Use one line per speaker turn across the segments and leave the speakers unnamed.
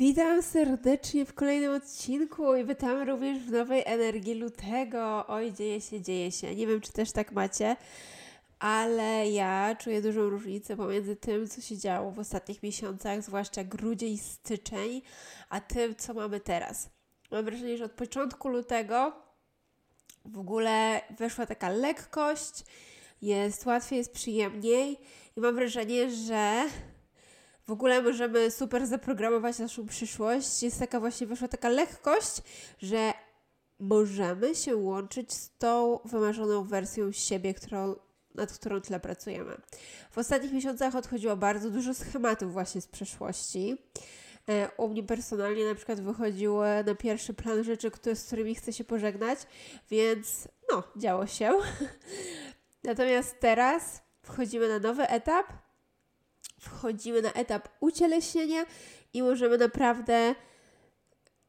Witam serdecznie w kolejnym odcinku i witamy również w nowej energii lutego. Oj, dzieje się, dzieje się. Nie wiem, czy też tak macie, ale ja czuję dużą różnicę pomiędzy tym, co się działo w ostatnich miesiącach, zwłaszcza grudzień, styczeń, a tym, co mamy teraz. Mam wrażenie, że od początku lutego w ogóle weszła taka lekkość, jest łatwiej, jest przyjemniej i mam wrażenie, że w ogóle możemy super zaprogramować naszą przyszłość. Jest taka właśnie, wyszła taka lekkość, że możemy się łączyć z tą wymarzoną wersją siebie, którą, nad którą tyle pracujemy. W ostatnich miesiącach odchodziło bardzo dużo schematów właśnie z przeszłości. E, u mnie personalnie na przykład wychodziły na pierwszy plan rzeczy, które, z którymi chcę się pożegnać, więc no, działo się. Natomiast teraz wchodzimy na nowy etap, wchodzimy na etap ucieleśnienia i możemy naprawdę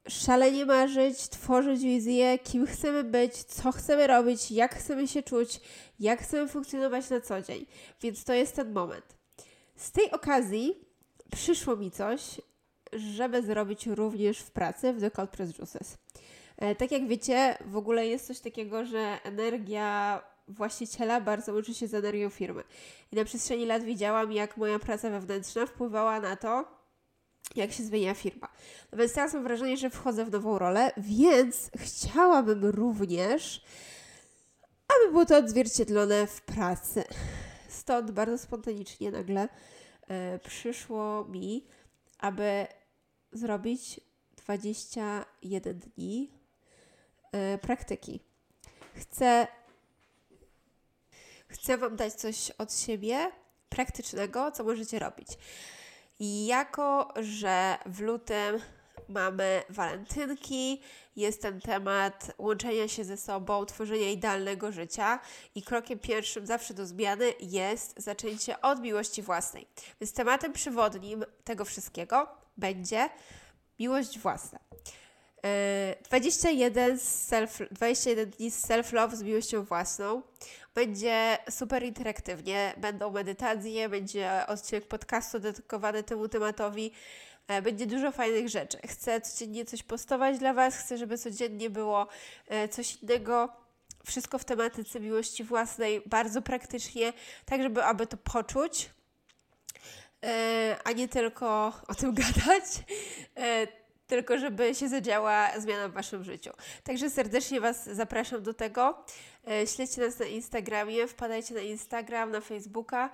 szalenie marzyć, tworzyć wizję, kim chcemy być, co chcemy robić, jak chcemy się czuć, jak chcemy funkcjonować na co dzień. Więc to jest ten moment. Z tej okazji przyszło mi coś, żeby zrobić również w pracy w The Cold Press Juices. E, tak jak wiecie, w ogóle jest coś takiego, że energia właściciela bardzo łączy się z energią firmy. I na przestrzeni lat widziałam, jak moja praca wewnętrzna wpływała na to, jak się zmienia firma. No więc teraz mam wrażenie, że wchodzę w nową rolę, więc chciałabym również, aby było to odzwierciedlone w pracy. Stąd bardzo spontanicznie nagle e, przyszło mi, aby zrobić 21 dni e, praktyki. Chcę chcę Wam dać coś od siebie praktycznego, co możecie robić. Jako, że w lutym mamy walentynki, jest ten temat łączenia się ze sobą, tworzenia idealnego życia i krokiem pierwszym zawsze do zmiany jest zaczęcie od miłości własnej. Więc tematem przewodnim tego wszystkiego będzie miłość własna. 21, self, 21 dni z self-love z miłością własną. Będzie super interaktywnie, będą medytacje, będzie odcinek podcastu dedykowany temu tematowi. E, będzie dużo fajnych rzeczy. Chcę codziennie coś postować dla Was, chcę, żeby codziennie było e, coś innego. Wszystko w tematyce miłości własnej, bardzo praktycznie, tak żeby aby to poczuć, e, a nie tylko o tym gadać tylko żeby się zadziała zmiana w Waszym życiu. Także serdecznie Was zapraszam do tego. E, śledźcie nas na Instagramie, wpadajcie na Instagram, na Facebooka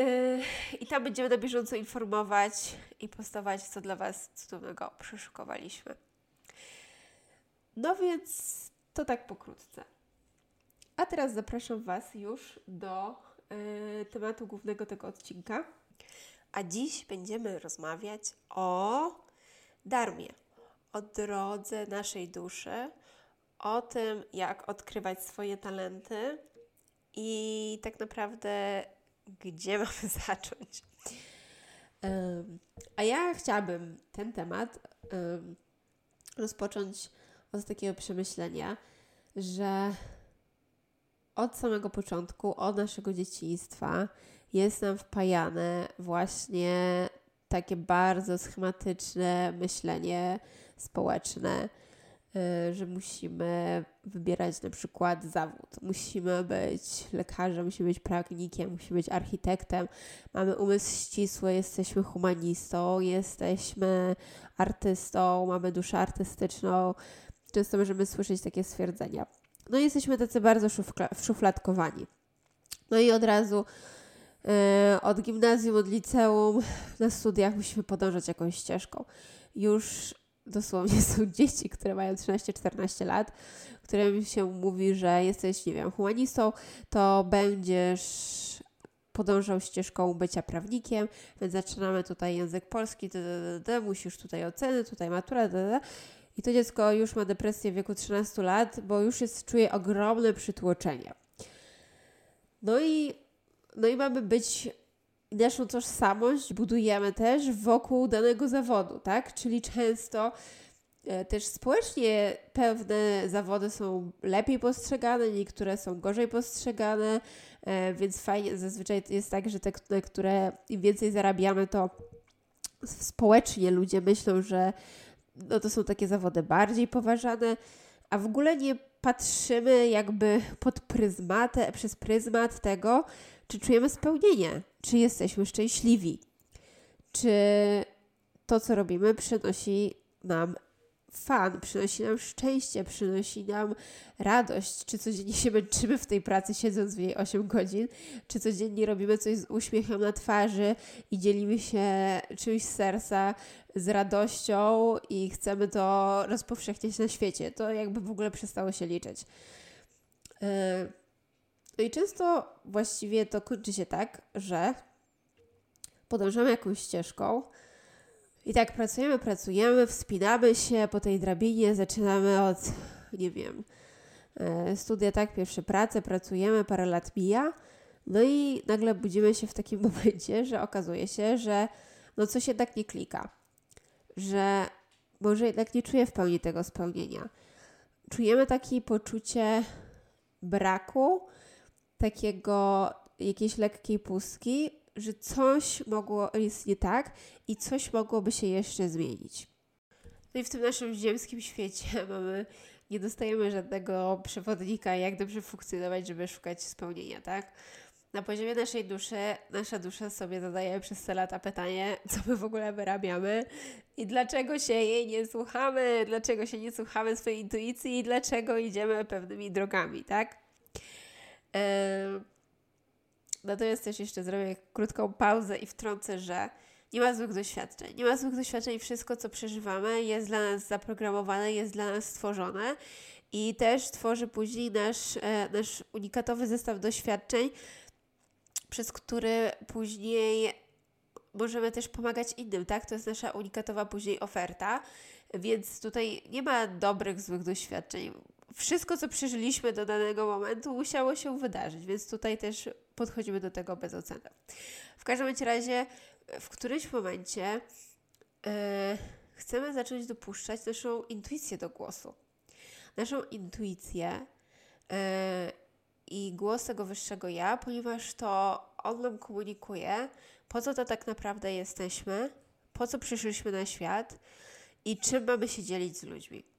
e, i tam będziemy na bieżąco informować i postować, co dla Was cudownego przeszukowaliśmy. No więc to tak pokrótce. A teraz zapraszam Was już do y, tematu głównego tego odcinka. A dziś będziemy rozmawiać o darmie, o drodze naszej duszy, o tym, jak odkrywać swoje talenty i tak naprawdę gdzie mamy zacząć. A ja chciałabym ten temat rozpocząć od takiego przemyślenia, że od samego początku, od naszego dzieciństwa jest nam wpajane właśnie takie bardzo schematyczne myślenie społeczne, y, że musimy wybierać na przykład zawód. Musimy być lekarzem, musimy być prawnikiem, musimy być architektem. Mamy umysł ścisły, jesteśmy humanistą, jesteśmy artystą, mamy duszę artystyczną. Często możemy słyszeć takie stwierdzenia. No i jesteśmy tacy bardzo szufladkowani. No i od razu od gimnazjum, od liceum na studiach musimy podążać jakąś ścieżką. Już dosłownie są dzieci, które mają 13-14 lat, którym się mówi, że jesteś, nie wiem, humanistą, to będziesz podążał ścieżką bycia prawnikiem, więc zaczynamy tutaj język polski, d, d, d, musisz tutaj oceny, tutaj matura, d, d, I to dziecko już ma depresję w wieku 13 lat, bo już jest, czuje ogromne przytłoczenie. No i, no i mamy być naszą tożsamość budujemy też wokół danego zawodu, tak? Czyli często e, też społecznie pewne zawody są lepiej postrzegane, niektóre są gorzej postrzegane, e, więc fajnie, zazwyczaj jest tak, że te, które im więcej zarabiamy, to społecznie ludzie myślą, że no to są takie zawody bardziej poważane, a w ogóle nie patrzymy jakby pod pryzmatę, przez pryzmat tego, czy czujemy spełnienie, czy jesteśmy szczęśliwi, czy to, co robimy, przynosi nam fan, przynosi nam szczęście, przynosi nam radość, czy codziennie się męczymy w tej pracy, siedząc w niej 8 godzin, czy codziennie robimy coś z uśmiechem na twarzy i dzielimy się czymś z serca, z radością i chcemy to rozpowszechniać na świecie. To jakby w ogóle przestało się liczyć. No i często właściwie to kończy się tak, że podążamy jakąś ścieżką, i tak pracujemy, pracujemy, wspinamy się po tej drabinie, zaczynamy od, nie wiem, e, studia, tak, pierwsze prace, pracujemy, parę lat mija, no i nagle budzimy się w takim momencie, że okazuje się, że no coś jednak nie klika, że może jednak nie czuję w pełni tego spełnienia. Czujemy takie poczucie braku, takiego jakiejś lekkiej pustki, że coś mogło jest nie tak i coś mogłoby się jeszcze zmienić. No i w tym naszym ziemskim świecie mamy, nie dostajemy żadnego przewodnika, jak dobrze funkcjonować, żeby szukać spełnienia, tak? Na poziomie naszej duszy, nasza dusza sobie zadaje przez te lata pytanie, co my w ogóle wyrabiamy i dlaczego się jej nie słuchamy, dlaczego się nie słuchamy swojej intuicji i dlaczego idziemy pewnymi drogami, tak? Natomiast też jeszcze zrobię krótką pauzę i wtrącę, że nie ma złych doświadczeń. Nie ma złych doświadczeń. Wszystko, co przeżywamy, jest dla nas zaprogramowane, jest dla nas stworzone i też tworzy później nasz, e, nasz unikatowy zestaw doświadczeń, przez który później możemy też pomagać innym, tak? To jest nasza unikatowa później oferta, więc tutaj nie ma dobrych, złych doświadczeń wszystko, co przeżyliśmy do danego momentu, musiało się wydarzyć, więc tutaj też podchodzimy do tego bez oceny. W każdym razie, w którymś momencie yy, chcemy zacząć dopuszczać naszą intuicję do głosu. Naszą intuicję yy, i głos tego wyższego ja, ponieważ to on nam komunikuje, po co to tak naprawdę jesteśmy, po co przyszliśmy na świat i czym mamy się dzielić z ludźmi.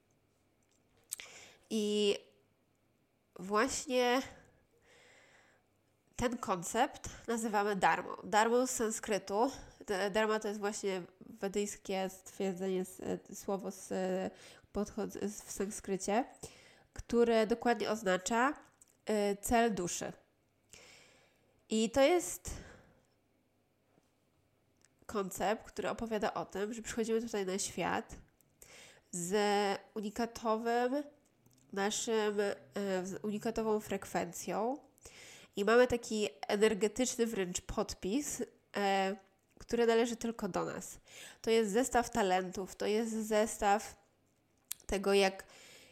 I właśnie ten koncept nazywamy darmą. Darmą z sanskrytu. Dharma to jest właśnie wedyjskie stwierdzenie, słowo z, podchod, w sanskrycie, które dokładnie oznacza y, cel duszy. I to jest koncept, który opowiada o tym, że przychodzimy tutaj na świat z unikatowym naszym e, unikatową frekwencją i mamy taki energetyczny wręcz podpis, e, który należy tylko do nas. To jest zestaw talentów, to jest zestaw tego, jak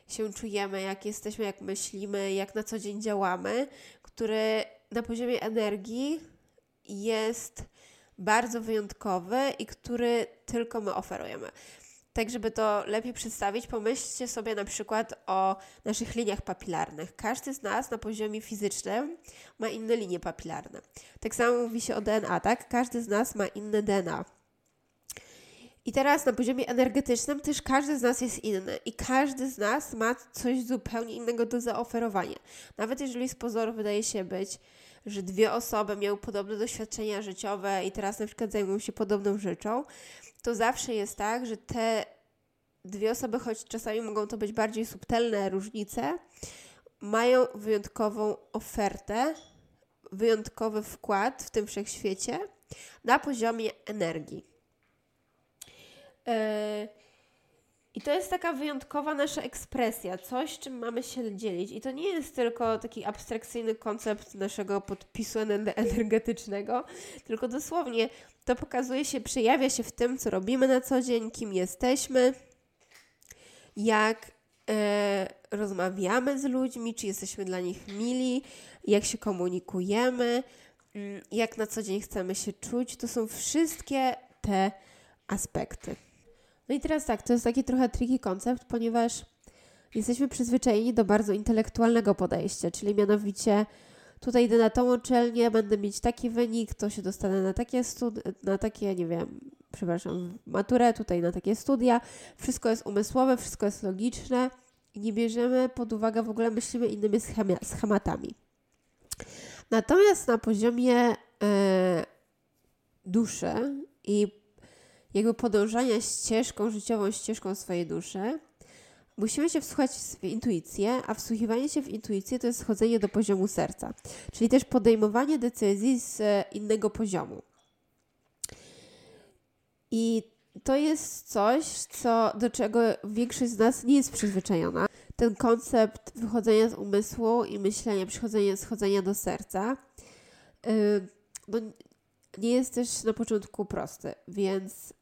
się czujemy, jak jesteśmy, jak myślimy, jak na co dzień działamy, który na poziomie energii jest bardzo wyjątkowy i który tylko my oferujemy. Tak, żeby to lepiej przedstawić, pomyślcie sobie na przykład o naszych liniach papilarnych. Każdy z nas na poziomie fizycznym ma inne linie papilarne. Tak samo mówi się o DNA, tak? Każdy z nas ma inne DNA. I teraz na poziomie energetycznym też każdy z nas jest inny i każdy z nas ma coś zupełnie innego do zaoferowania. Nawet jeżeli z pozoru wydaje się być, że dwie osoby miały podobne doświadczenia życiowe i teraz na przykład zajmują się podobną rzeczą, to zawsze jest tak, że te dwie osoby, choć czasami mogą to być bardziej subtelne różnice, mają wyjątkową ofertę, wyjątkowy wkład w tym wszechświecie na poziomie energii. Yy, I to jest taka wyjątkowa nasza ekspresja, coś, czym mamy się dzielić. I to nie jest tylko taki abstrakcyjny koncept naszego podpisu energetycznego, tylko dosłownie to pokazuje się, przejawia się w tym, co robimy na co dzień, kim jesteśmy, jak e, rozmawiamy z ludźmi, czy jesteśmy dla nich mili, jak się komunikujemy, mm, jak na co dzień chcemy się czuć. To są wszystkie te aspekty. No i teraz tak, to jest taki trochę tricky koncept, ponieważ jesteśmy przyzwyczajeni do bardzo intelektualnego podejścia, czyli mianowicie tutaj idę na tą uczelnię, będę mieć taki wynik, to się dostanę na takie studia, na takie, nie wiem, przepraszam, maturę, tutaj na takie studia. Wszystko jest umysłowe, wszystko jest logiczne nie bierzemy pod uwagę, w ogóle myślimy innymi schematami. Natomiast na poziomie e, duszy i jakby podążania ścieżką, życiową ścieżką swojej duszy, musimy się wsłuchać w intuicję, a wsłuchiwanie się w intuicję to jest schodzenie do poziomu serca, czyli też podejmowanie decyzji z innego poziomu. I to jest coś, co, do czego większość z nas nie jest przyzwyczajona. Ten koncept wychodzenia z umysłu i myślenia, przychodzenia, schodzenia do serca, yy, no, nie jest też na początku prosty, więc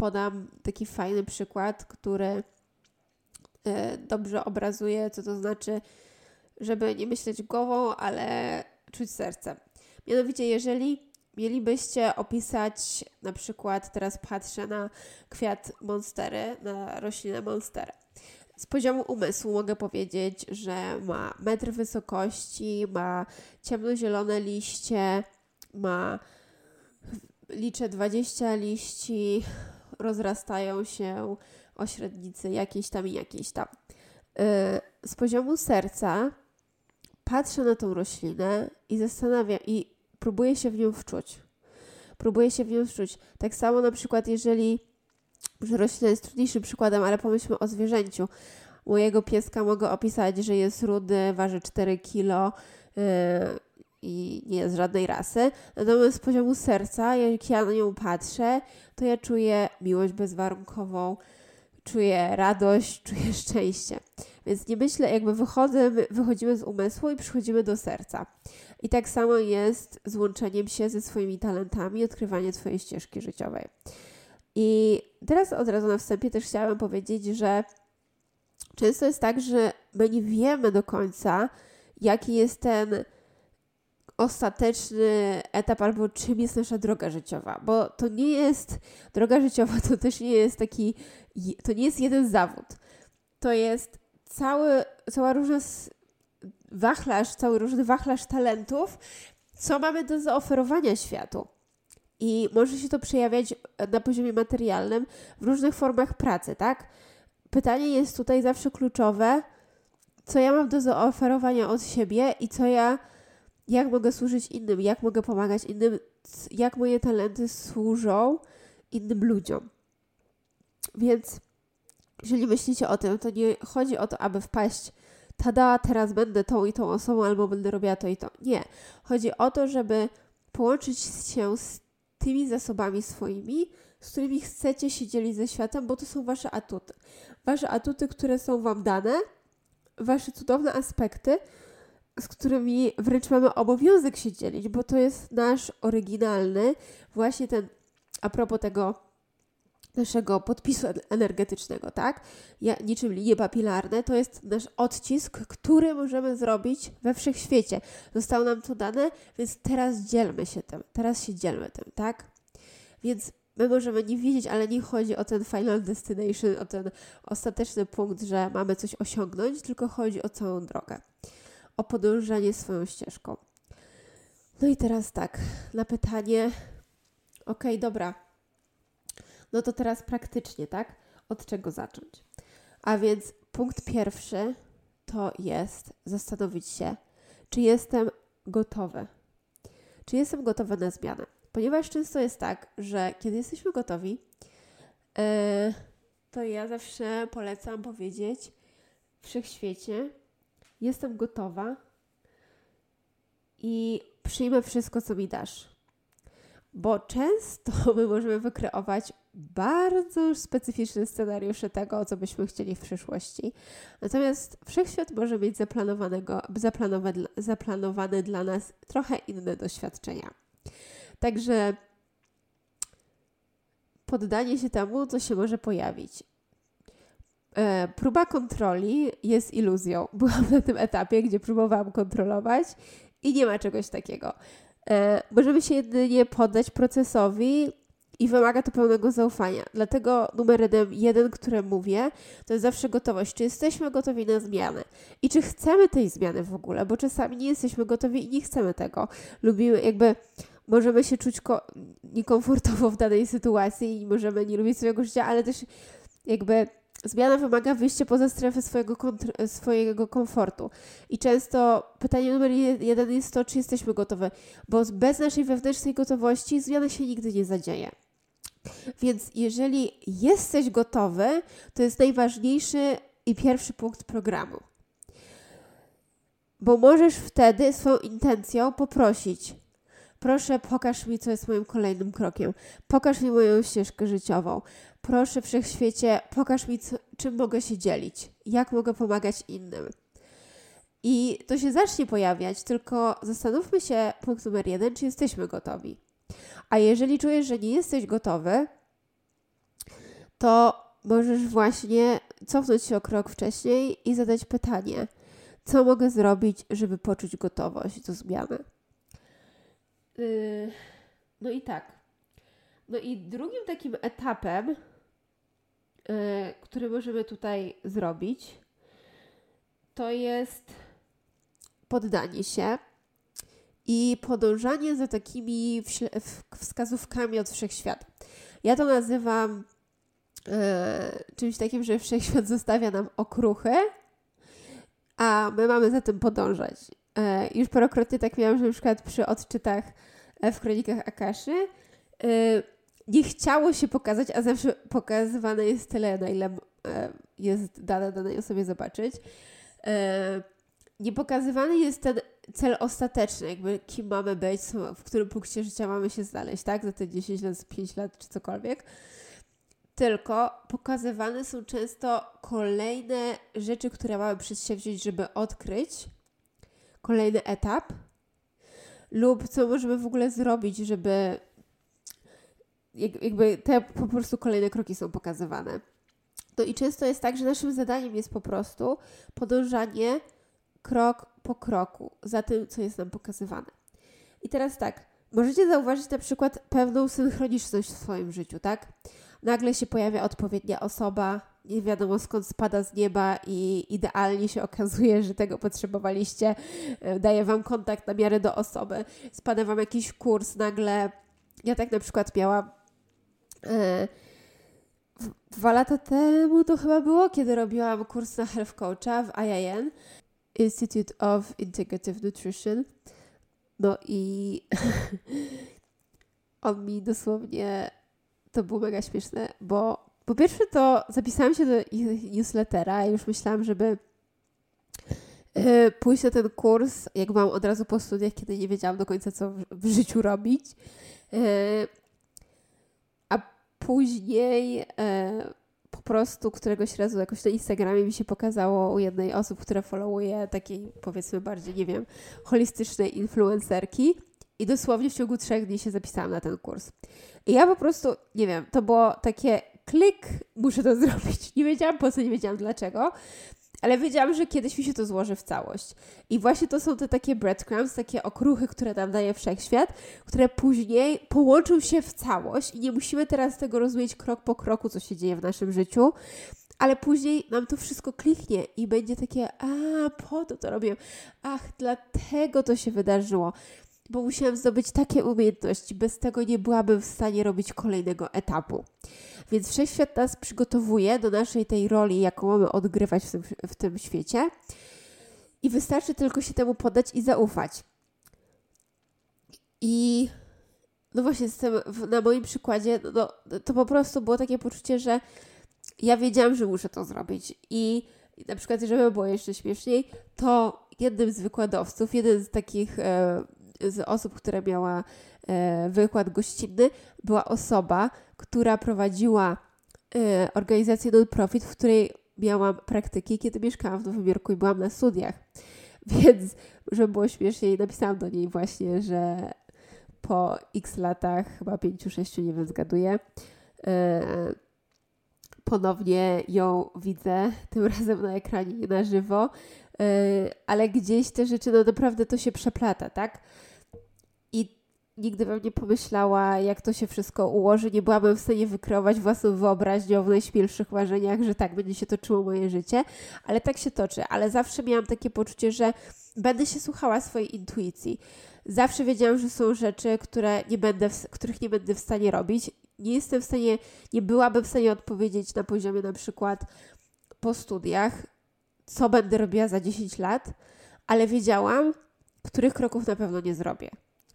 podam taki fajny przykład, który yy, dobrze obrazuje, co to znaczy, żeby nie myśleć głową, ale czuć sercem. Mianowicie, jeżeli mielibyście opisać, na przykład teraz patrzę na kwiat monstery, na roślinę monsterę. Z poziomu umysłu mogę powiedzieć, że ma metr wysokości, ma ciemnozielone liście, ma liczę 20 liści, rozrastają się o średnicy jakiejś tam i jakiejś tam. Y, z poziomu serca patrzę na tą roślinę i zastanawiam i próbuję się w nią wczuć. Próbuję się w nią wczuć. Tak samo na przykład, jeżeli że roślina jest trudniejszym przykładem, ale pomyślmy o zwierzęciu. Mojego pieska mogę opisać, że jest rudy, waży 4 kilo yy, i nie jest żadnej rasy. Natomiast z poziomu serca, jak ja na nią patrzę, to ja czuję miłość bezwarunkową, czuję radość, czuję szczęście. Więc nie myślę, jakby wychodzę, wychodzimy z umysłu i przychodzimy do serca. I tak samo jest z łączeniem się ze swoimi talentami, odkrywaniem swojej ścieżki życiowej. I teraz od razu na wstępie też chciałam powiedzieć, że często jest tak, że my nie wiemy do końca, jaki jest ten ostateczny etap albo czym jest nasza droga życiowa, bo to nie jest droga życiowa, to też nie jest taki, to nie jest jeden zawód. To jest cały, cała różna wachlarz, cały różny wachlarz talentów, co mamy do zaoferowania światu. I może się to przejawiać na poziomie materialnym w różnych formach pracy, tak? Pytanie jest tutaj zawsze kluczowe, co ja mam do zaoferowania od siebie i co ja, jak mogę służyć innym, jak mogę pomagać innym, jak moje talenty służą innym ludziom. Więc jeżeli myślicie o tym, to nie chodzi o to, aby wpaść tada, teraz będę tą i tą osobą, albo będę robiła to i to. Nie. Chodzi o to, żeby połączyć się z tymi zasobami swoimi, z którymi chcecie się dzielić ze światem, bo to są wasze atuty. Wasze atuty, które są wam dane, wasze cudowne aspekty, z którymi wręcz mamy obowiązek się dzielić, bo to jest nasz oryginalny, właśnie ten, a propos tego naszego podpisu energetycznego, tak? Ja, niczym linie papilarne, to jest nasz odcisk, który możemy zrobić we wszechświecie. Zostało nam to dane, więc teraz dzielmy się tym, teraz się dzielmy tym, tak? Więc my możemy nie wiedzieć, ale nie chodzi o ten final destination, o ten ostateczny punkt, że mamy coś osiągnąć, tylko chodzi o całą drogę, o podążanie swoją ścieżką. No i teraz tak, na pytanie, okay, dobra, no to teraz praktycznie, tak? Od czego zacząć? A więc punkt pierwszy to jest zastanowić się, czy jestem gotowy. Czy jestem gotowa na zmianę? Ponieważ często jest tak, że kiedy jesteśmy gotowi, yy, to ja zawsze polecam powiedzieć wszechświecie, jestem gotowa i przyjmę wszystko, co mi dasz. Bo często my możemy wykreować bardzo specyficzne scenariusze tego, co byśmy chcieli w przyszłości. Natomiast wszechświat może mieć zaplanowanego, zaplanowane, zaplanowane dla nas trochę inne doświadczenia. Także poddanie się temu, co się może pojawić. E, próba kontroli jest iluzją. Byłam na tym etapie, gdzie próbowałam kontrolować i nie ma czegoś takiego. E, możemy się jedynie poddać procesowi i wymaga to pełnego zaufania. Dlatego numerem jeden, które mówię, to jest zawsze gotowość. Czy jesteśmy gotowi na zmianę? I czy chcemy tej zmiany w ogóle? Bo czasami nie jesteśmy gotowi i nie chcemy tego. Lubimy, jakby możemy się czuć niekomfortowo w danej sytuacji i możemy nie lubić swojego życia, ale też jakby zmiana wymaga wyjścia poza strefę swojego, swojego komfortu. I często pytanie numer jeden jest to, czy jesteśmy gotowi, bo bez naszej wewnętrznej gotowości zmiana się nigdy nie zadzieje. Więc jeżeli jesteś gotowy, to jest najważniejszy i pierwszy punkt programu. Bo możesz wtedy swoją intencją poprosić: Proszę, pokaż mi, co jest moim kolejnym krokiem. Pokaż mi moją ścieżkę życiową. Proszę, wszechświecie, pokaż mi, co, czym mogę się dzielić, jak mogę pomagać innym. I to się zacznie pojawiać, tylko zastanówmy się, punkt numer jeden, czy jesteśmy gotowi. A jeżeli czujesz, że nie jesteś gotowy, to możesz właśnie cofnąć się o krok wcześniej i zadać pytanie, co mogę zrobić, żeby poczuć gotowość do zmiany. Yy, no i tak. No i drugim takim etapem, yy, który możemy tutaj zrobić, to jest poddanie się i podążanie za takimi wskazówkami od wszechświata. Ja to nazywam e, czymś takim, że wszechświat zostawia nam okruchy, a my mamy za tym podążać. E, już parokrotnie tak miałam, że na przykład przy odczytach e, w kronikach Akaszy e, nie chciało się pokazać, a zawsze pokazywane jest tyle, na ile jest dane danej osobie zobaczyć. Nie pokazywany jest ten cel ostateczny, jakby kim mamy być, w którym punkcie życia mamy się znaleźć, tak? Za te 10 lat, 5 lat czy cokolwiek. Tylko pokazywane są często kolejne rzeczy, które mamy przedsięwziąć, żeby odkryć kolejny etap, lub co możemy w ogóle zrobić, żeby jakby te po prostu kolejne kroki są pokazywane. No i często jest tak, że naszym zadaniem jest po prostu podążanie krok po kroku za tym, co jest nam pokazywane. I teraz tak, możecie zauważyć na przykład pewną synchroniczność w swoim życiu, tak? Nagle się pojawia odpowiednia osoba, nie wiadomo skąd spada z nieba i idealnie się okazuje, że tego potrzebowaliście, e, daje Wam kontakt na miarę do osoby, spada Wam jakiś kurs, nagle. Ja tak na przykład miałam. E, dwa lata temu to chyba było, kiedy robiłam kurs na health coacha w IIN Institute of Integrative Nutrition. No i on mi dosłownie to było mega śmieszne, bo po pierwsze to zapisałam się do newslettera i już myślałam, żeby e, pójść na ten kurs, jak mam od razu po studiach, kiedy nie wiedziałam do końca, co w życiu robić. E, a później e, po prostu któregoś razu jakoś na Instagramie mi się pokazało u jednej osób, która followuje takiej powiedzmy bardziej, nie wiem, holistycznej influencerki i dosłownie w ciągu trzech dni się zapisałam na ten kurs. I ja po prostu, nie wiem, to było takie klik, muszę to zrobić. Nie wiedziałam po co, nie wiedziałam dlaczego, ale wiedziałam, że kiedyś mi się to złoży w całość. I właśnie to są te takie breadcrumbs, takie okruchy, które nam daje wszechświat, które później połączą się w całość i nie musimy teraz tego rozumieć krok po kroku, co się dzieje w naszym życiu, ale później nam to wszystko kliknie i będzie takie, a po to to robię, ach, dlatego to się wydarzyło bo musiałam zdobyć takie umiejętności. Bez tego nie byłabym w stanie robić kolejnego etapu. Więc wszechświat nas przygotowuje do naszej tej roli, jaką mamy odgrywać w tym, w tym świecie. I wystarczy tylko się temu podać i zaufać. I no właśnie, na moim przykładzie, no, to po prostu było takie poczucie, że ja wiedziałam, że muszę to zrobić. I na przykład, żeby było jeszcze śmieszniej, to jednym z wykładowców, jeden z takich e, z osób, która miała e, wykład gościnny, była osoba, która prowadziła e, organizację non-profit, w której miałam praktyki, kiedy mieszkałam w Nowym Jorku i byłam na studiach. Więc, żeby było śmieszniej, napisałam do niej właśnie, że po x latach, chyba pięciu, sześciu, nie wiem, zgaduję, e, ponownie ją widzę, tym razem na ekranie, nie na żywo, ale gdzieś te rzeczy, no naprawdę to się przeplata, tak? Nigdy bym nie pomyślała, jak to się wszystko ułoży. Nie byłabym w stanie wykreować własną wyobraźnią w najśmielszych marzeniach, że tak będzie się toczyło moje życie, ale tak się toczy. Ale zawsze miałam takie poczucie, że będę się słuchała swojej intuicji. Zawsze wiedziałam, że są rzeczy, które nie będę w, których nie będę w stanie robić. Nie jestem w stanie, nie byłabym w stanie odpowiedzieć na poziomie na przykład po studiach, co będę robiła za 10 lat, ale wiedziałam, których kroków na pewno nie zrobię.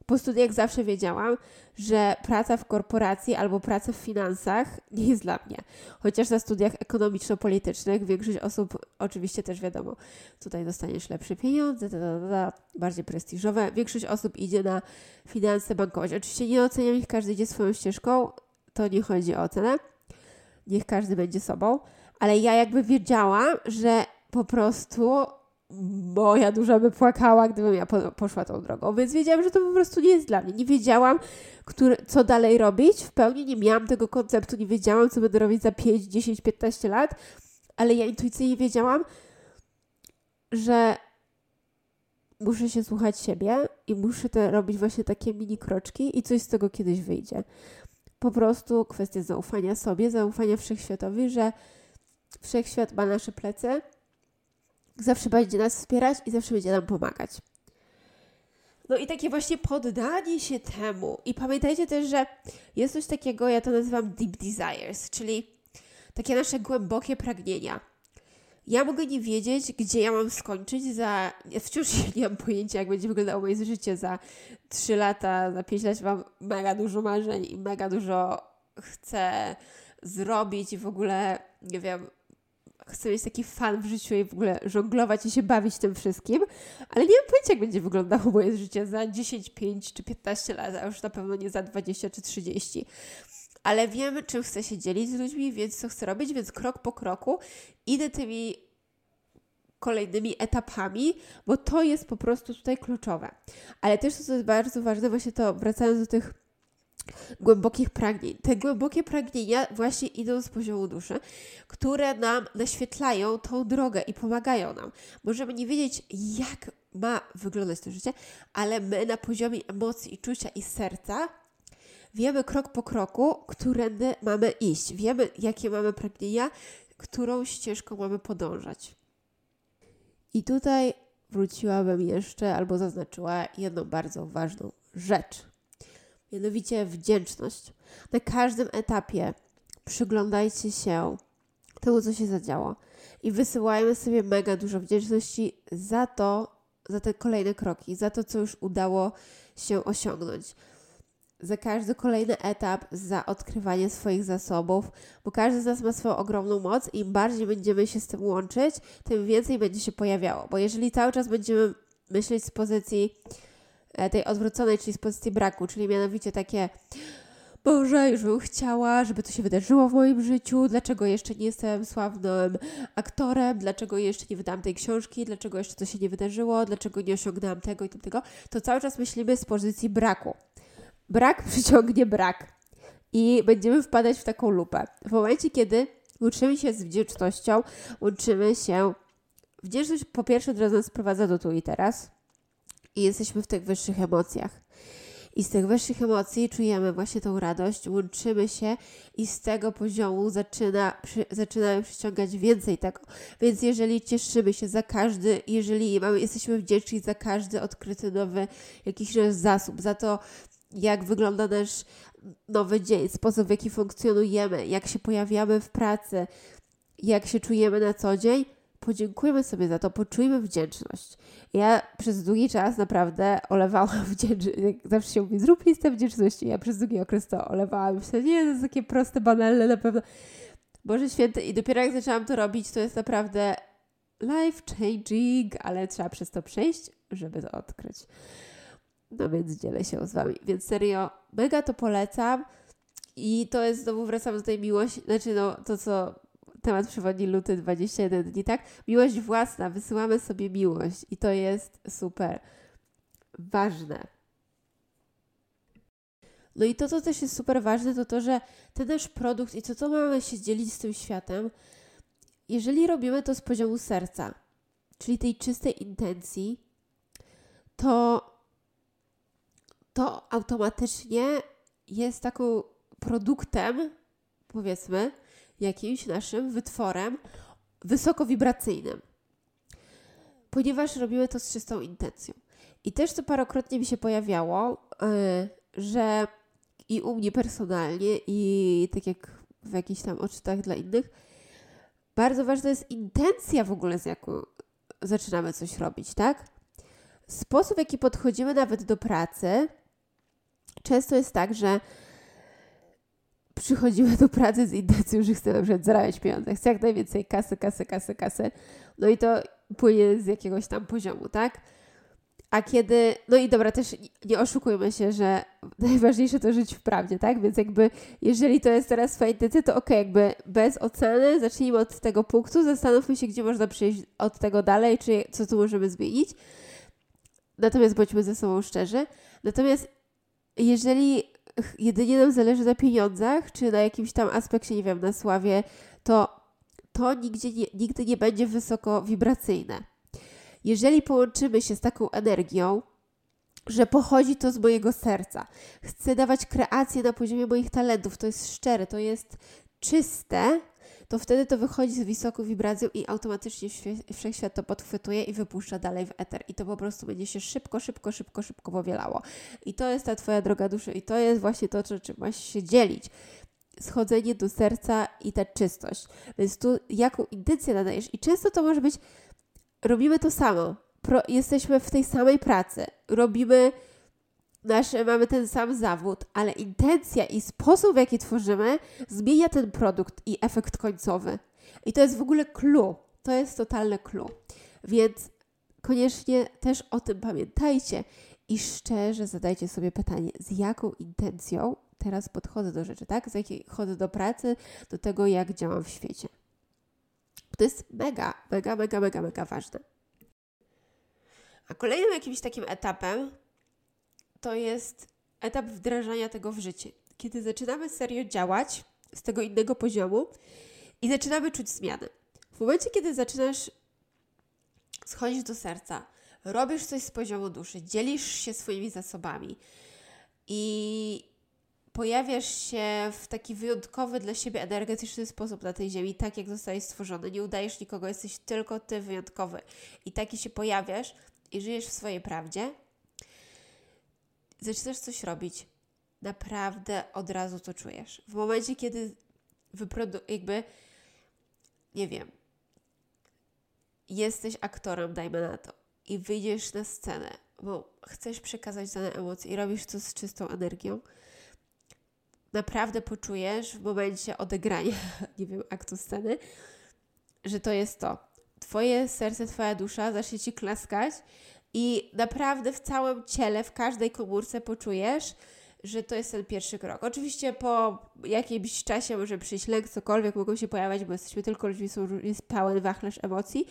Po studiach zawsze wiedziałam, że praca w korporacji albo praca w finansach nie jest dla mnie. Chociaż na studiach ekonomiczno-politycznych większość osób, oczywiście też wiadomo, tutaj dostaniesz lepsze pieniądze, da, da, da, bardziej prestiżowe. Większość osób idzie na finanse bankowe. Oczywiście nie oceniam ich, każdy idzie swoją ścieżką, to nie chodzi o ocenę. Niech każdy będzie sobą, ale ja jakby wiedziałam, że po prostu moja dusza by płakała, gdybym ja po, poszła tą drogą. Więc wiedziałam, że to po prostu nie jest dla mnie. Nie wiedziałam, który, co dalej robić. W pełni nie miałam tego konceptu, nie wiedziałam, co będę robić za 5, 10, 15 lat, ale ja intuicyjnie wiedziałam, że muszę się słuchać siebie i muszę te robić właśnie takie mini kroczki i coś z tego kiedyś wyjdzie. Po prostu kwestia zaufania sobie, zaufania wszechświatowi, że wszechświat ma nasze plecy zawsze będzie nas wspierać i zawsze będzie nam pomagać. No i takie właśnie poddanie się temu. I pamiętajcie też, że jest coś takiego, ja to nazywam deep desires, czyli takie nasze głębokie pragnienia. Ja mogę nie wiedzieć, gdzie ja mam skończyć za. Ja wciąż nie mam pojęcia, jak będzie wyglądało moje życie za 3 lata, za 5 lat. Mam mega dużo marzeń i mega dużo chcę zrobić i w ogóle, nie wiem, chcę mieć taki fan w życiu i w ogóle żonglować i się bawić tym wszystkim, ale nie mam pojęcia, jak będzie wyglądało moje życie za 10, 5 czy 15 lat, a już na pewno nie za 20 czy 30. Ale wiem, czym chcę się dzielić z ludźmi, więc co chcę robić, więc krok po kroku idę tymi kolejnymi etapami, bo to jest po prostu tutaj kluczowe. Ale też to, co jest bardzo ważne, właśnie to wracając do tych głębokich pragnień. Te głębokie pragnienia właśnie idą z poziomu duszy, które nam naświetlają tą drogę i pomagają nam. Możemy nie wiedzieć, jak ma wyglądać to życie, ale my na poziomie emocji i czucia i serca wiemy krok po kroku, którędy mamy iść. Wiemy, jakie mamy pragnienia, którą ścieżką mamy podążać. I tutaj wróciłabym jeszcze albo zaznaczyła jedną bardzo ważną rzecz mianowicie wdzięczność. Na każdym etapie przyglądajcie się temu, co się zadziało i wysyłajmy sobie mega dużo wdzięczności za to, za te kolejne kroki, za to, co już udało się osiągnąć. Za każdy kolejny etap, za odkrywanie swoich zasobów, bo każdy z nas ma swoją ogromną moc i im bardziej będziemy się z tym łączyć, tym więcej będzie się pojawiało. Bo jeżeli cały czas będziemy myśleć z pozycji tej odwróconej, czyli z pozycji braku, czyli mianowicie takie Boże, już bym chciała, żeby to się wydarzyło w moim życiu, dlaczego jeszcze nie jestem sławnym aktorem, dlaczego jeszcze nie wydałam tej książki, dlaczego jeszcze to się nie wydarzyło, dlaczego nie osiągnęłam tego i tego, to cały czas myślimy z pozycji braku. Brak przyciągnie brak i będziemy wpadać w taką lupę. W momencie, kiedy łączymy się z wdzięcznością, łączymy się. Wdzięczność po pierwsze od razu nas sprowadza do tu i teraz, i jesteśmy w tych wyższych emocjach. I z tych wyższych emocji czujemy właśnie tą radość, łączymy się i z tego poziomu zaczyna, przy, zaczynamy przyciągać więcej tego. Więc jeżeli cieszymy się za każdy, jeżeli mamy, jesteśmy wdzięczni za każdy odkryty nowy jakiś nasz zasób, za to, jak wygląda nasz nowy dzień, sposób w jaki funkcjonujemy, jak się pojawiamy w pracy, jak się czujemy na co dzień, podziękujmy sobie za to, poczujmy wdzięczność. Ja przez długi czas naprawdę olewałam wdzięczność. Zawsze się mówi, zrób listę wdzięczności. Ja przez długi okres to olewałam. Myślę, nie, to jest takie proste, banalne na pewno. Boże Święty. I dopiero jak zaczęłam to robić, to jest naprawdę life changing, ale trzeba przez to przejść, żeby to odkryć. No więc dzielę się z Wami. Więc serio, mega to polecam. I to jest, znowu wracam do tej miłości, znaczy no, to co temat przewodni luty 21 dni, tak? Miłość własna, wysyłamy sobie miłość i to jest super ważne. No i to, co też jest super ważne, to to, że ten nasz produkt i to, co mamy się dzielić z tym światem, jeżeli robimy to z poziomu serca, czyli tej czystej intencji, to to automatycznie jest taką produktem, powiedzmy, jakimś naszym wytworem wysokowibracyjnym. Ponieważ robimy to z czystą intencją. I też to parokrotnie mi się pojawiało, yy, że i u mnie personalnie, i tak jak w jakichś tam odczytach dla innych, bardzo ważna jest intencja w ogóle, z jaką zaczynamy coś robić, tak? Sposób, w jaki podchodzimy nawet do pracy, często jest tak, że przychodzimy do pracy z intencją, że chcemy na przykład zarabiać pieniądze, chcę jak najwięcej kasy, kasy, kasy, kasy, no i to płynie z jakiegoś tam poziomu, tak? A kiedy, no i dobra, też nie oszukujmy się, że najważniejsze to żyć w prawdzie, tak? Więc jakby, jeżeli to jest teraz Twoja intencja, to okay, jakby bez oceny, zacznijmy od tego punktu, zastanówmy się, gdzie można przejść od tego dalej, czy co tu możemy zmienić. Natomiast bądźmy ze sobą szczerzy. Natomiast jeżeli jedynie nam zależy na pieniądzach, czy na jakimś tam aspekcie, nie wiem, na sławie, to to nigdzie nie, nigdy nie będzie wysoko wibracyjne. Jeżeli połączymy się z taką energią, że pochodzi to z mojego serca, chcę dawać kreację na poziomie moich talentów, to jest szczere, to jest czyste, to wtedy to wychodzi z wysoką wibracją i automatycznie wszechświat to podchwytuje i wypuszcza dalej w eter. I to po prostu będzie się szybko, szybko, szybko, szybko powielało. I to jest ta Twoja droga duszy i to jest właśnie to, czym masz się dzielić schodzenie do serca i ta czystość. Więc tu jaką intencję nadajesz? I często to może być, robimy to samo. Pro, jesteśmy w tej samej pracy. Robimy nasze, mamy ten sam zawód, ale intencja i sposób, w jaki tworzymy, zmienia ten produkt i efekt końcowy. I to jest w ogóle clue. To jest totalne clue. Więc koniecznie też o tym pamiętajcie i szczerze zadajcie sobie pytanie, z jaką intencją teraz podchodzę do rzeczy, tak? Z jakiej chodzę do pracy, do tego, jak działam w świecie. To jest mega, mega, mega, mega, mega ważne. A kolejnym jakimś takim etapem to jest etap wdrażania tego w życie. Kiedy zaczynamy serio działać z tego innego poziomu i zaczynamy czuć zmiany. W momencie, kiedy zaczynasz schodzić do serca, robisz coś z poziomu duszy, dzielisz się swoimi zasobami i pojawiasz się w taki wyjątkowy dla siebie energetyczny sposób na tej ziemi, tak jak zostałeś stworzony. Nie udajesz nikogo, jesteś tylko ty wyjątkowy. I taki się pojawiasz i żyjesz w swojej prawdzie, zaczynasz coś robić, naprawdę od razu to czujesz. W momencie, kiedy wyprodu- jakby, nie wiem, jesteś aktorem, dajmy na to, i wyjdziesz na scenę, bo chcesz przekazać dane emocje i robisz to z czystą energią, naprawdę poczujesz w momencie odegrania, nie wiem, aktu sceny, że to jest to. Twoje serce, Twoja dusza zacznie Ci klaskać i naprawdę w całym ciele, w każdej komórce poczujesz, że to jest ten pierwszy krok. Oczywiście po jakimś czasie może przyjść lęk, cokolwiek mogą się pojawiać, bo jesteśmy tylko ludźmi, są, jest pełen wachlarz emocji,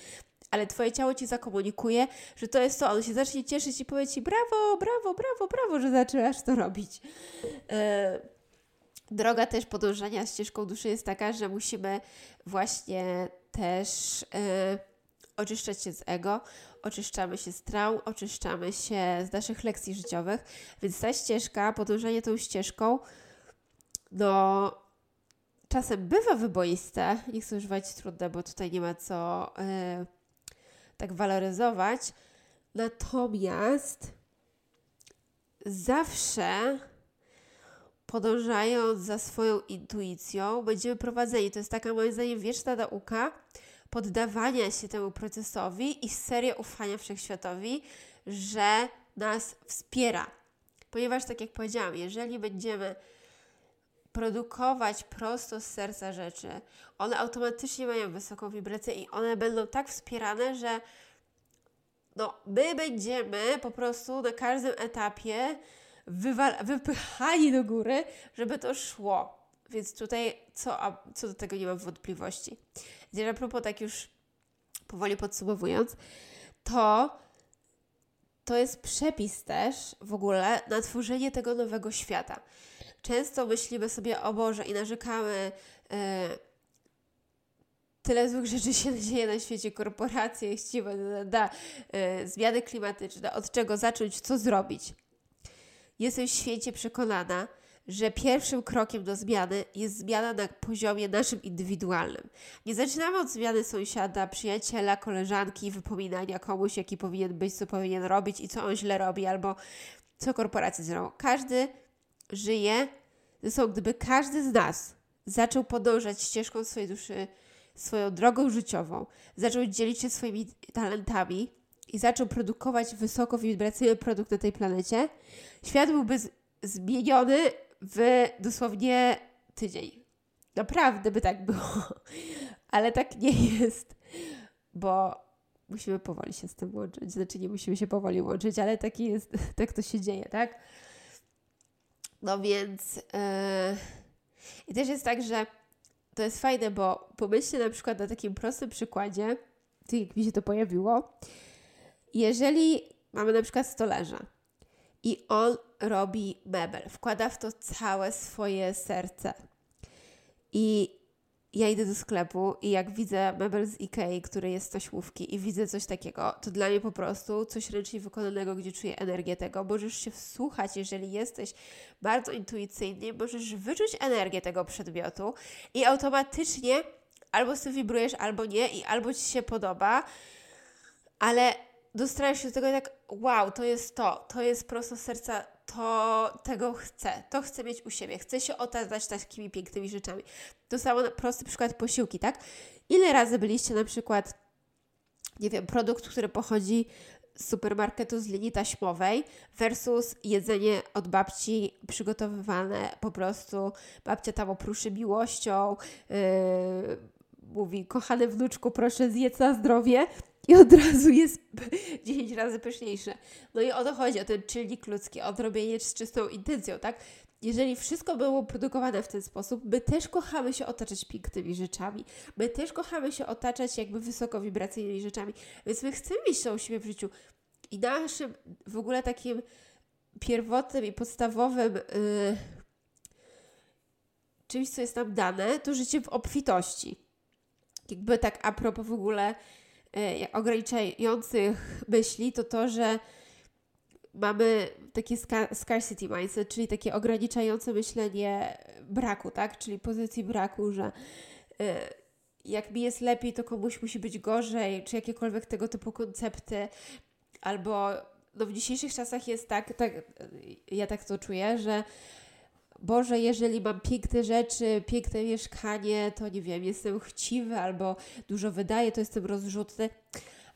ale Twoje ciało Ci zakomunikuje, że to jest to. On się zacznie cieszyć i powie Ci brawo, brawo, brawo, brawo, że zaczynasz to robić. Yy droga też podążania ścieżką duszy jest taka, że musimy właśnie też yy, oczyszczać się z ego, oczyszczamy się z traum, oczyszczamy się z naszych lekcji życiowych, więc ta ścieżka, podążanie tą ścieżką, no czasem bywa wyboiste, nie chcę używać trudne, bo tutaj nie ma co yy, tak waloryzować, natomiast zawsze podążając za swoją intuicją, będziemy prowadzeni. To jest taka moim zdaniem wieczna nauka poddawania się temu procesowi i seria ufania wszechświatowi, że nas wspiera. Ponieważ, tak jak powiedziałam, jeżeli będziemy produkować prosto z serca rzeczy, one automatycznie mają wysoką wibrację i one będą tak wspierane, że no, my będziemy po prostu na każdym etapie wypychani do góry, żeby to szło. Więc tutaj co, a, co do tego nie mam wątpliwości. Gdzie a propos, tak już powoli podsumowując, to to jest przepis też w ogóle na tworzenie tego nowego świata. często myślimy sobie, o Boże, i narzekamy, e, tyle złych rzeczy się dzieje na świecie, korporacje chciwe, da, da, e, zmiany klimatyczne, od czego zacząć, co zrobić. Jestem święcie przekonana, że pierwszym krokiem do zmiany jest zmiana na poziomie naszym indywidualnym. Nie zaczynamy od zmiany sąsiada, przyjaciela, koleżanki, wypominania komuś, jaki powinien być, co powinien robić i co on źle robi, albo co korporacje zrobią. Każdy żyje, zresztą gdyby każdy z nas zaczął podążać ścieżką swojej duszy, swoją drogą życiową, zaczął dzielić się swoimi talentami i zaczął produkować wysoko wibracyjny produkt na tej planecie, świat byłby zmieniony w dosłownie tydzień. Naprawdę by tak było. Ale tak nie jest, bo musimy powoli się z tym łączyć. Znaczy nie musimy się powoli łączyć, ale taki jest, tak to się dzieje, tak? No więc yy... i też jest tak, że to jest fajne, bo pomyślcie na przykład na takim prostym przykładzie, tak jak mi się to pojawiło. Jeżeli mamy na przykład stolarza i on robi mebel, wkłada w to całe swoje serce. I ja idę do sklepu i jak widzę mebel z Ikei, który jest z taśmówki i widzę coś takiego, to dla mnie po prostu coś ręcznie wykonanego, gdzie czuję energię tego. Możesz się wsłuchać, jeżeli jesteś bardzo intuicyjny, możesz wyczuć energię tego przedmiotu i automatycznie albo sobie wibrujesz, albo nie i albo Ci się podoba, ale dostrajasz się do tego i tak wow, to jest to, to jest prosto serca to tego chcę, to chcę mieć u siebie, chcę się otaczać takimi pięknymi rzeczami. To samo prosty przykład posiłki, tak? Ile razy byliście na przykład, nie wiem, produkt, który pochodzi z supermarketu z linii taśmowej versus jedzenie od babci przygotowywane po prostu, babcia tam opruszy miłością, yy, mówi, kochany wnuczku, proszę zjedz na zdrowie, i od razu jest 10 razy pyszniejsze. No i o to chodzi, o ten czynnik ludzki, o robienie z czystą intencją, tak? Jeżeli wszystko było produkowane w ten sposób, my też kochamy się otaczać pięknymi rzeczami. My też kochamy się otaczać jakby wysokowibracyjnymi rzeczami. Więc my chcemy mieć u siebie w życiu. I naszym w ogóle takim pierwotnym i podstawowym yy, czymś, co jest nam dane, to życie w obfitości. Jakby tak a propos w ogóle ograniczających myśli, to to, że mamy takie scarcity mindset, czyli takie ograniczające myślenie braku, tak? Czyli pozycji braku, że e, jak mi jest lepiej, to komuś musi być gorzej, czy jakiekolwiek tego typu koncepty, albo no w dzisiejszych czasach jest tak, tak ja tak to czuję, że Boże, jeżeli mam piękne rzeczy, piękne mieszkanie, to nie wiem, jestem chciwy albo dużo wydaję, to jestem rozrzutny.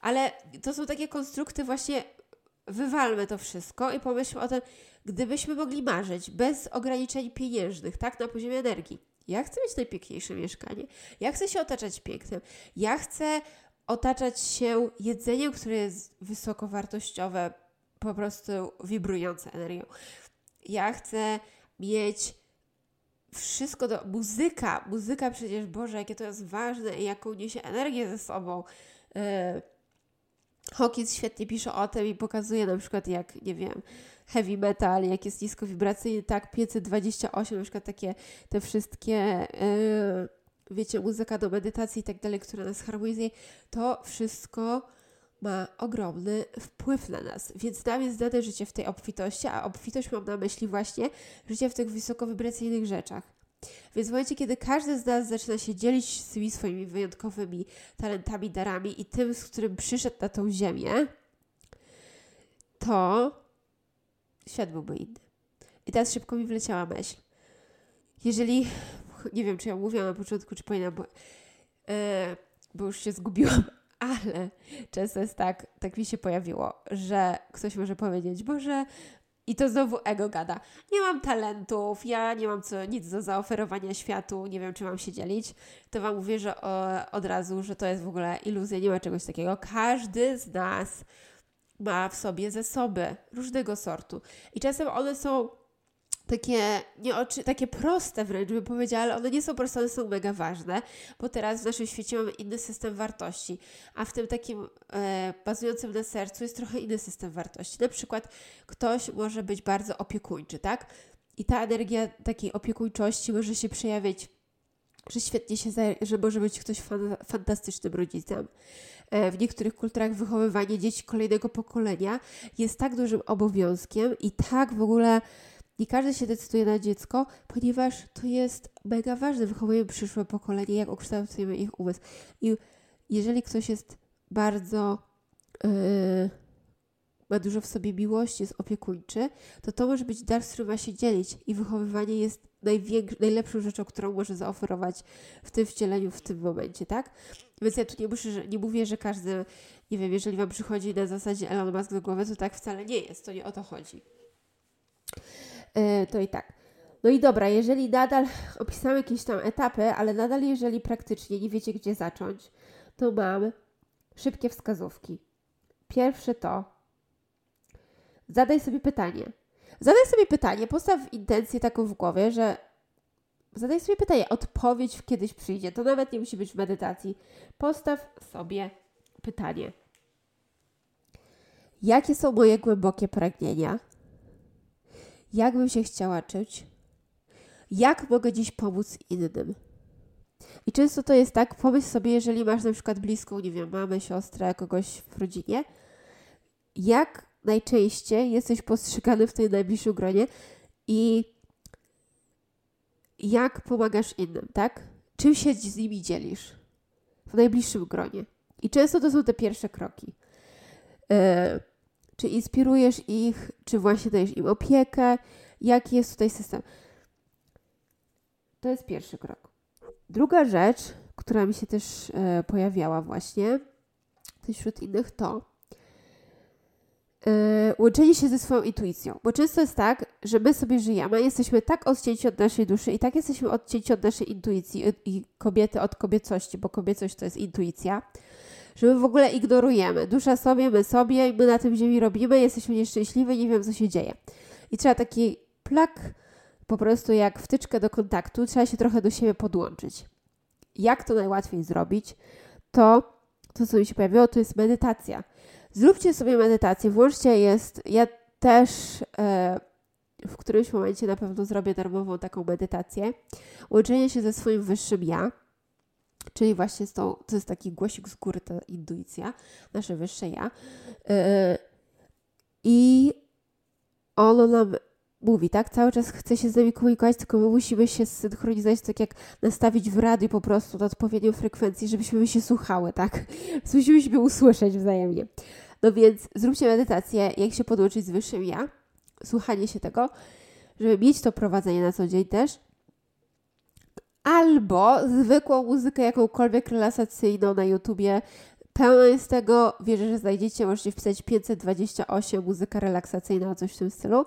Ale to są takie konstrukty właśnie, wywalmy to wszystko i pomyślmy o tym, gdybyśmy mogli marzyć bez ograniczeń pieniężnych, tak, na poziomie energii. Ja chcę mieć najpiękniejsze mieszkanie. Ja chcę się otaczać pięknem. Ja chcę otaczać się jedzeniem, które jest wysokowartościowe, po prostu wibrujące energią. Ja chcę mieć wszystko do. Muzyka, muzyka przecież, Boże, jakie to jest ważne i jaką niesie energię ze sobą. Yy, Hawkins świetnie pisze o tym i pokazuje na przykład jak, nie wiem, heavy metal, jak jest nisko wibracyjny, tak 528, na przykład takie te wszystkie, yy, wiecie, muzyka do medytacji i tak dalej, która nas harmonizuje, to wszystko ma ogromny wpływ na nas. Więc nam jest dane życie w tej obfitości, a obfitość mam na myśli właśnie życie w tych wysokowibracyjnych rzeczach. Więc w momencie, kiedy każdy z nas zaczyna się dzielić z tymi swoimi wyjątkowymi talentami, darami i tym, z którym przyszedł na tą ziemię, to świat byłby inny. I teraz szybko mi wleciała myśl. Jeżeli, nie wiem, czy ja mówiłam na początku, czy powinnam, bo, yy, bo już się zgubiłam, ale często jest tak, tak mi się pojawiło, że ktoś może powiedzieć, Boże, i to znowu ego gada. Nie mam talentów, ja nie mam co, nic do zaoferowania światu, nie wiem, czy mam się dzielić. To Wam mówię, że o, od razu, że to jest w ogóle iluzja, nie ma czegoś takiego. Każdy z nas ma w sobie zasoby różnego sortu. I czasem one są takie, nie oczy, takie proste wręcz bym powiedziała, ale one nie są proste, one są mega ważne, bo teraz w naszym świecie mamy inny system wartości, a w tym takim e, bazującym na sercu jest trochę inny system wartości. Na przykład ktoś może być bardzo opiekuńczy, tak? I ta energia takiej opiekuńczości może się przejawiać, że świetnie się, że może być ktoś fan, fantastycznym rodzicem. E, w niektórych kulturach wychowywanie dzieci kolejnego pokolenia jest tak dużym obowiązkiem i tak w ogóle nie każdy się decyduje na dziecko, ponieważ to jest mega ważne. Wychowujemy przyszłe pokolenie, jak ukształtujemy ich umysł. I jeżeli ktoś jest bardzo. Yy, ma dużo w sobie miłości, jest opiekuńczy, to to może być dar, z którym ma się dzielić i wychowywanie jest najlepszą rzeczą, którą może zaoferować w tym wcieleniu, w tym momencie, tak? Więc ja tu nie, muszę, nie mówię, że każdy, nie wiem, jeżeli Wam przychodzi na zasadzie Elon Musk do głowy, to tak wcale nie jest, to nie o to chodzi. Yy, to i tak. No i dobra, jeżeli nadal opisałam jakieś tam etapy, ale nadal jeżeli praktycznie nie wiecie, gdzie zacząć, to mam szybkie wskazówki. Pierwsze to zadaj sobie pytanie. Zadaj sobie pytanie, postaw intencję taką w głowie, że zadaj sobie pytanie, odpowiedź kiedyś przyjdzie. To nawet nie musi być w medytacji. Postaw sobie pytanie. Jakie są moje głębokie pragnienia? Jak bym się chciała czuć? Jak mogę dziś pomóc innym? I często to jest tak, pomyśl sobie, jeżeli masz na przykład bliską, nie wiem, mamę, siostrę, kogoś w rodzinie, jak najczęściej jesteś postrzegany w tej najbliższym gronie i jak pomagasz innym, tak? Czym się z nimi dzielisz w najbliższym gronie? I często to są te pierwsze kroki. Yy, czy inspirujesz ich, czy właśnie dajesz im opiekę? Jaki jest tutaj system? To jest pierwszy krok. Druga rzecz, która mi się też e, pojawiała właśnie wśród innych, to e, łączenie się ze swoją intuicją. Bo często jest tak, że my sobie żyjemy, jesteśmy tak odcięci od naszej duszy i tak jesteśmy odcięci od naszej intuicji i kobiety od kobiecości, bo kobiecość to jest intuicja, że my w ogóle ignorujemy. Dusza sobie, my sobie, my na tym ziemi robimy, jesteśmy nieszczęśliwi, nie wiem co się dzieje. I trzeba taki plak po prostu jak wtyczkę do kontaktu, trzeba się trochę do siebie podłączyć. Jak to najłatwiej zrobić? To, to co mi się pojawiło, to jest medytacja. Zróbcie sobie medytację, włączcie jest, ja też e, w którymś momencie na pewno zrobię darmową taką medytację. Łączenie się ze swoim wyższym ja, czyli właśnie z tą, to jest taki głosik z góry, ta intuicja, nasze wyższe ja. E, I ono nam mówi, tak? Cały czas chce się z nami komunikować, tylko my musimy się zsynchronizować, tak jak nastawić w radiu po prostu na odpowiednią frekwencję, żebyśmy się słuchały, tak? musimy się usłyszeć wzajemnie. No więc zróbcie medytację, jak się podłączyć z wyższym ja, słuchanie się tego, żeby mieć to prowadzenie na co dzień też. Albo zwykłą muzykę, jakąkolwiek relaksacyjną na YouTubie. Pełno jest tego, wierzę, że znajdziecie, możecie wpisać 528 muzyka relaksacyjna, coś w tym stylu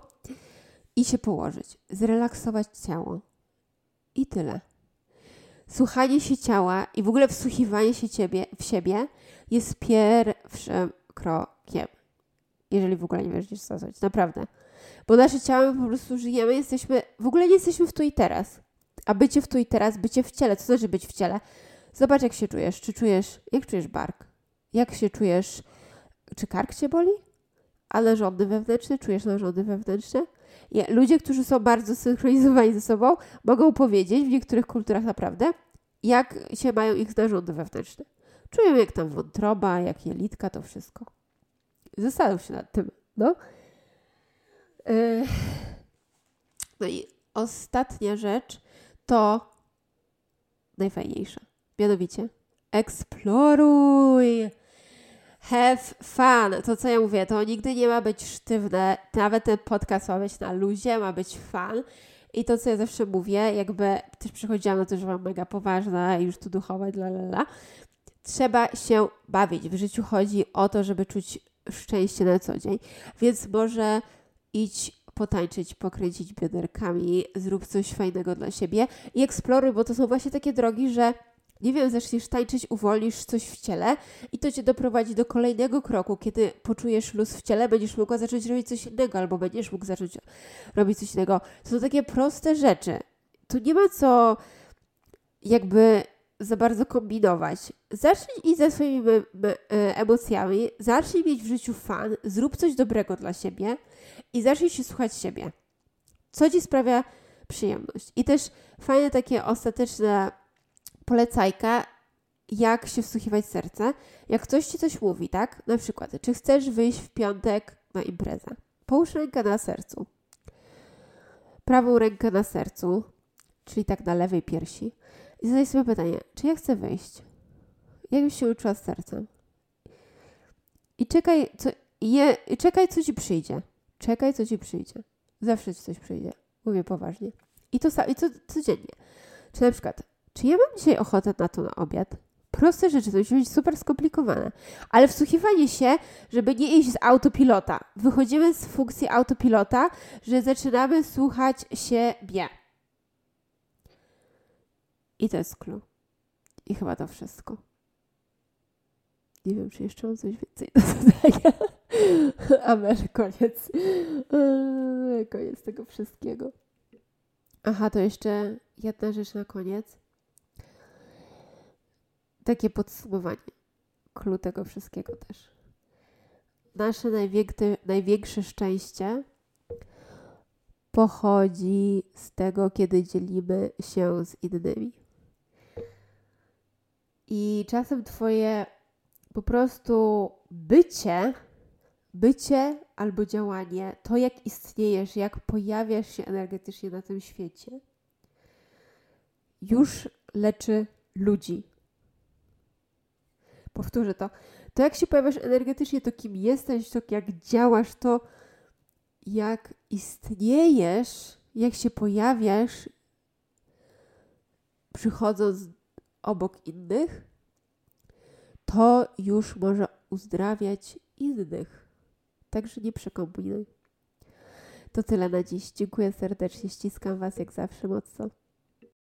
i się położyć, zrelaksować ciało. I tyle. Słuchanie się ciała i w ogóle wsłuchiwanie się ciebie, w siebie jest pierwszym krokiem. Jeżeli w ogóle nie wiesz, co zrobić. Naprawdę. Bo nasze ciało po prostu żyjemy, jesteśmy, w ogóle nie jesteśmy w tu i teraz. A bycie w tu i teraz, bycie w ciele, co znaczy być w ciele? Zobacz, jak się czujesz. Czy czujesz, jak czujesz bark? Jak się czujesz, czy kark cię boli? A narządy wewnętrzne? Czujesz narządy wewnętrzne? Ludzie, którzy są bardzo synchronizowani ze sobą, mogą powiedzieć w niektórych kulturach naprawdę, jak się mają ich narządy wewnętrzne. Czują jak tam wątroba, jak jelitka, to wszystko. Zastanów się nad tym, no. Yy. No i ostatnia rzecz to najfajniejsza. Mianowicie eksploruj have fun. To co ja mówię, to nigdy nie ma być sztywne. Nawet ten podcast ma być na luzie, ma być fun. I to, co ja zawsze mówię, jakby też przychodziłam na to, że mam mega poważna i już tu duchowa, la, la, la. Trzeba się bawić. W życiu chodzi o to, żeby czuć szczęście na co dzień. Więc może idź potańczyć, pokręcić bioderkami, zrób coś fajnego dla siebie i eksploruj, bo to są właśnie takie drogi, że nie wiem, zaczniesz tańczyć, uwolnisz coś w ciele i to cię doprowadzi do kolejnego kroku. Kiedy poczujesz luz w ciele, będziesz mogła zacząć robić coś innego, albo będziesz mógł zacząć robić coś innego. To są takie proste rzeczy. Tu nie ma co jakby za bardzo kombinować. Zacznij iść ze swoimi e, emocjami, zacznij mieć w życiu fan, zrób coś dobrego dla siebie i zacznij się słuchać siebie. Co ci sprawia przyjemność? I też fajne takie ostateczne polecajka, jak się wsłuchiwać w serce. Jak ktoś ci coś mówi, tak? Na przykład, czy chcesz wyjść w piątek na imprezę? Połóż rękę na sercu. Prawą rękę na sercu, czyli tak na lewej piersi. I zadaj sobie pytanie, czy ja chcę wyjść? Jak byś się uczyła z sercem? I czekaj, co, je, czekaj, co ci przyjdzie. Czekaj, co ci przyjdzie. Zawsze ci coś przyjdzie. Mówię poważnie. I to, sa- i codziennie. Czy na przykład, czy ja mam dzisiaj ochotę na to na obiad? Proste rzeczy, to musi być super skomplikowane. Ale wsłuchiwanie się, żeby nie iść z autopilota. Wychodzimy z funkcji autopilota, że zaczynamy słuchać siebie. I to jest clue. I chyba to wszystko. Nie wiem, czy jeszcze mam coś więcej do zadania. Amen, koniec. Eee, Koniec tego wszystkiego. Aha, to jeszcze jedna rzecz na koniec. Takie podsumowanie clue tego wszystkiego też. Nasze największe, największe szczęście pochodzi z tego, kiedy dzielimy się z innymi. I czasem Twoje po prostu bycie, bycie albo działanie, to jak istniejesz, jak pojawiasz się energetycznie na tym świecie, już leczy ludzi. Powtórzę to. To jak się pojawiasz energetycznie, to kim jesteś, to jak działasz, to jak istniejesz, jak się pojawiasz, przychodząc obok innych, to już może uzdrawiać innych. Także nie przekombinuj. To tyle na dziś. Dziękuję serdecznie. Ściskam Was jak zawsze mocno.